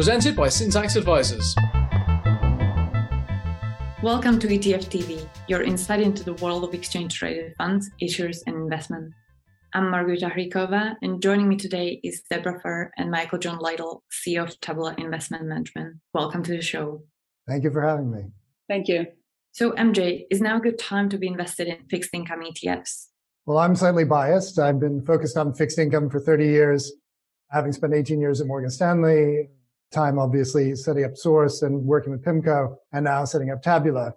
presented by Syntax Advisors. Welcome to ETF TV, your insight into the world of exchange traded funds, issuers, and investment. I'm Margarita Hrikova, and joining me today is Deborah Fuhr and Michael John Lytle, CEO of Tabula Investment Management. Welcome to the show. Thank you for having me. Thank you. So, MJ, is now a good time to be invested in fixed income ETFs? Well, I'm slightly biased. I've been focused on fixed income for 30 years, having spent 18 years at Morgan Stanley, time obviously setting up Source and working with PIMCO, and now setting up Tabula.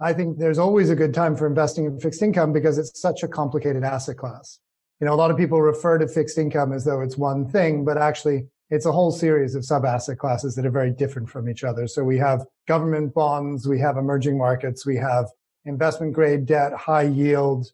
I think there's always a good time for investing in fixed income because it's such a complicated asset class you know, a lot of people refer to fixed income as though it's one thing, but actually it's a whole series of sub asset classes that are very different from each other. So we have government bonds, we have emerging markets, we have investment grade debt, high yield.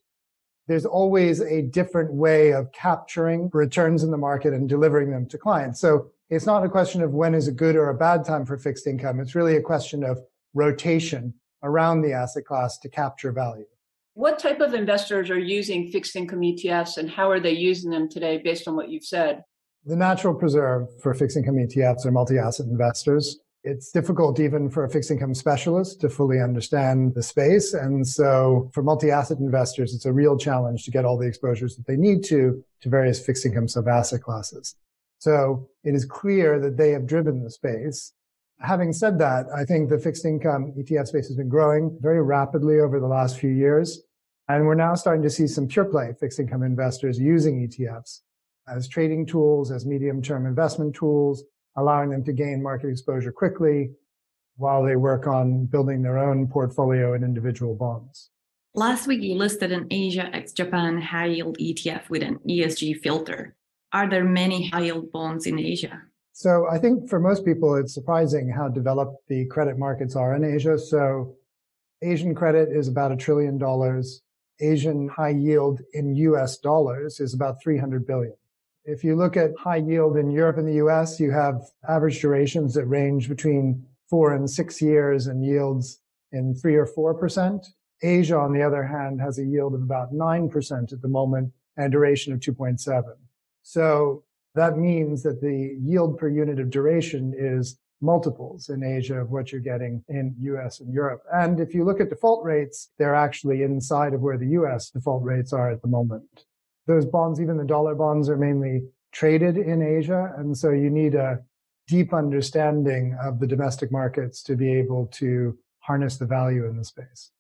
There's always a different way of capturing returns in the market and delivering them to clients. So it's not a question of when is a good or a bad time for fixed income. It's really a question of rotation around the asset class to capture value. What type of investors are using fixed income ETFs and how are they using them today based on what you've said? The natural preserve for fixed income ETFs are multi asset investors. It's difficult even for a fixed income specialist to fully understand the space. And so for multi asset investors, it's a real challenge to get all the exposures that they need to to various fixed income sub asset classes. So it is clear that they have driven the space. Having said that, I think the fixed income ETF space has been growing very rapidly over the last few years. And we're now starting to see some pure play fixed income investors using ETFs as trading tools, as medium term investment tools, allowing them to gain market exposure quickly while they work on building their own portfolio in individual bonds. Last week, you listed an Asia ex Japan high yield ETF with an ESG filter. Are there many high yield bonds in Asia? So I think for most people, it's surprising how developed the credit markets are in Asia. So Asian credit is about a trillion dollars. Asian high yield in US dollars is about 300 billion. If you look at high yield in Europe and the US, you have average durations that range between four and six years and yields in three or four percent. Asia, on the other hand, has a yield of about 9% at the moment and a duration of 2.7. So that means that the yield per unit of duration is multiples in Asia of what you're getting in US and Europe. And if you look at default rates, they're actually inside of where the US default rates are at the moment. Those bonds, even the dollar bonds are mainly traded in Asia. And so you need a deep understanding of the domestic markets to be able to harness the value in the space.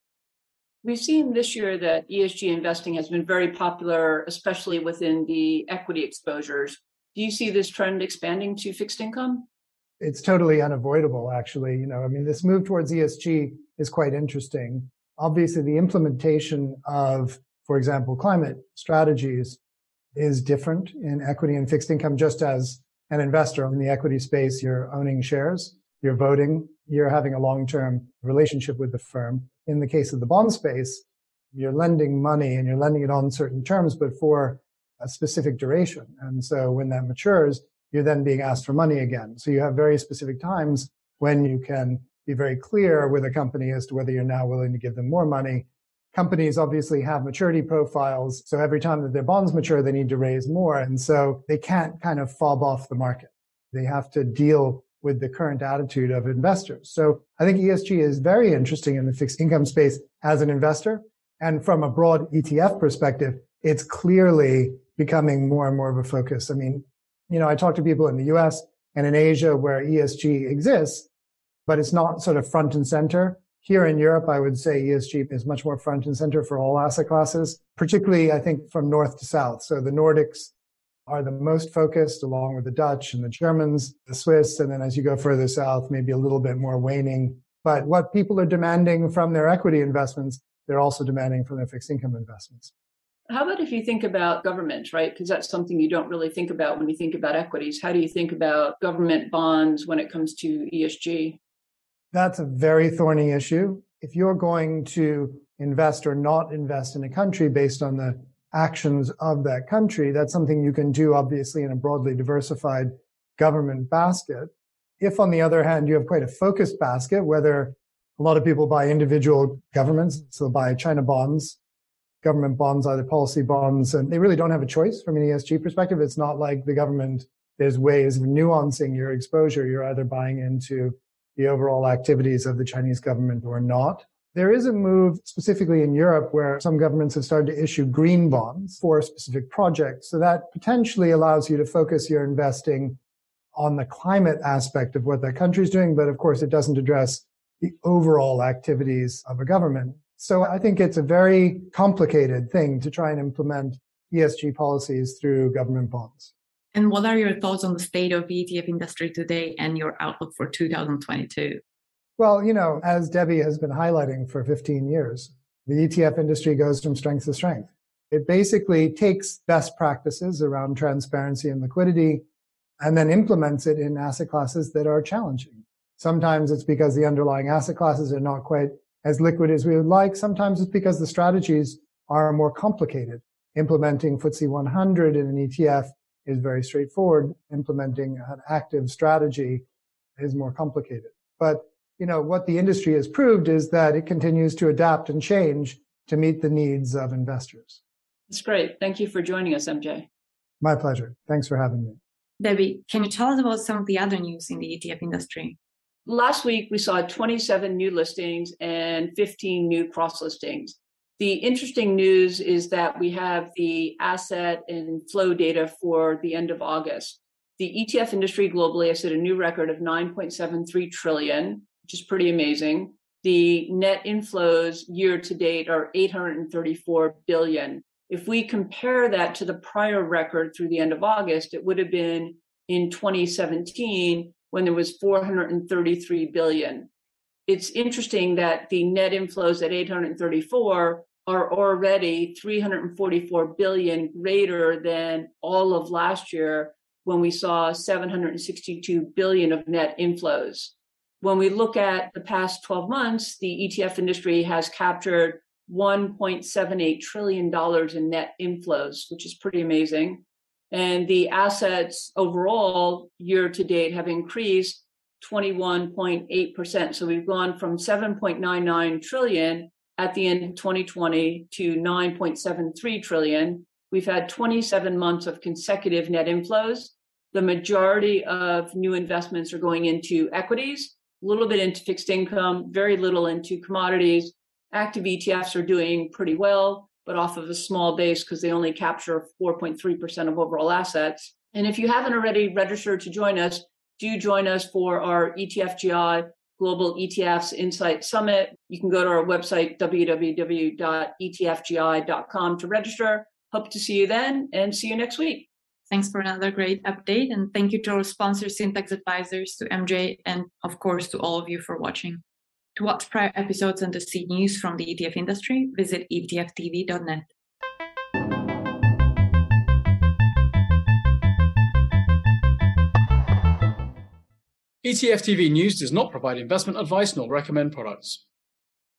We've seen this year that ESG investing has been very popular, especially within the equity exposures. Do you see this trend expanding to fixed income? it's totally unavoidable, actually. You know, I mean, this move towards ESG is quite interesting. Obviously, the implementation of, for example, climate strategies is different in equity and fixed income, just as an investor in the equity space, you're owning shares, you're voting, you're having a long-term relationship with the firm. In the case of the bond space, you're lending money and you're lending it on certain terms, but for a specific duration. And so when that matures, you're then being asked for money again. So you have very specific times when you can be very clear with a company as to whether you're now willing to give them more money. Companies obviously have maturity profiles. So every time that their bonds mature, they need to raise more. And so they can't kind of fob off the market. They have to deal with the current attitude of investors. So I think ESG is very interesting in the fixed income space as an investor. And from a broad ETF perspective, it's clearly becoming more and more of a focus. I mean, you know, I talk to people in the US and in Asia where ESG exists, but it's not sort of front and center. Here in Europe, I would say ESG is much more front and center for all asset classes, particularly, I think, from north to south. So the Nordics are the most focused, along with the Dutch and the Germans, the Swiss, and then as you go further south, maybe a little bit more waning. But what people are demanding from their equity investments, they're also demanding from their fixed income investments. How about if you think about government, right? Because that's something you don't really think about when you think about equities. How do you think about government bonds when it comes to ESG? That's a very thorny issue. If you're going to invest or not invest in a country based on the actions of that country, that's something you can do, obviously, in a broadly diversified government basket. If, on the other hand, you have quite a focused basket, whether a lot of people buy individual governments, so buy China bonds, government bonds, either policy bonds, and they really don't have a choice from an ESG perspective. It's not like the government there's ways of nuancing your exposure. You're either buying into the overall activities of the Chinese government or not. There is a move specifically in Europe where some governments have started to issue green bonds for specific projects. So that potentially allows you to focus your investing on the climate aspect of what that country is doing. But of course, it doesn't address the overall activities of a government. So I think it's a very complicated thing to try and implement ESG policies through government bonds. And what are your thoughts on the state of the ETF industry today and your outlook for 2022? Well, you know, as Debbie has been highlighting for 15 years, the ETF industry goes from strength to strength. It basically takes best practices around transparency and liquidity and then implements it in asset classes that are challenging. Sometimes it's because the underlying asset classes are not quite as liquid as we would like. Sometimes it's because the strategies are more complicated. Implementing FTSE 100 in an ETF is very straightforward. Implementing an active strategy is more complicated. But, you know, what the industry has proved is that it continues to adapt and change to meet the needs of investors. That's great. Thank you for joining us, MJ. My pleasure. Thanks for having me. Debbie, can you tell us about some of the other news in the ETF industry? Last week, we saw 27 new listings and 15 new cross listings. The interesting news is that we have the asset and flow data for the end of August. The ETF industry globally has set a new record of 9.73 trillion, which is pretty amazing. The net inflows year to date are 834 billion. If we compare that to the prior record through the end of August, it would have been in 2017 when there was 433 billion it's interesting that the net inflows at 834 are already 344 billion greater than all of last year when we saw 762 billion of net inflows. When we look at the past 12 months, the ETF industry has captured $1.78 trillion in net inflows, which is pretty amazing. And the assets overall year to date have increased 21.8%. So we've gone from 7.99 trillion at the end of 2020 to 9.73 trillion. We've had 27 months of consecutive net inflows. The majority of new investments are going into equities, little bit into fixed income, very little into commodities. Active ETFs are doing pretty well, but off of a small base because they only capture 4.3% of overall assets. And if you haven't already registered to join us, do join us for our ETFGI Global ETFs Insight Summit. You can go to our website, www.etfgi.com to register. Hope to see you then and see you next week. Thanks for another great update. And thank you to our sponsors, Syntax Advisors, to MJ, and of course to all of you for watching. To watch prior episodes and to see news from the ETF industry, visit etftv.net. ETF TV News does not provide investment advice nor recommend products.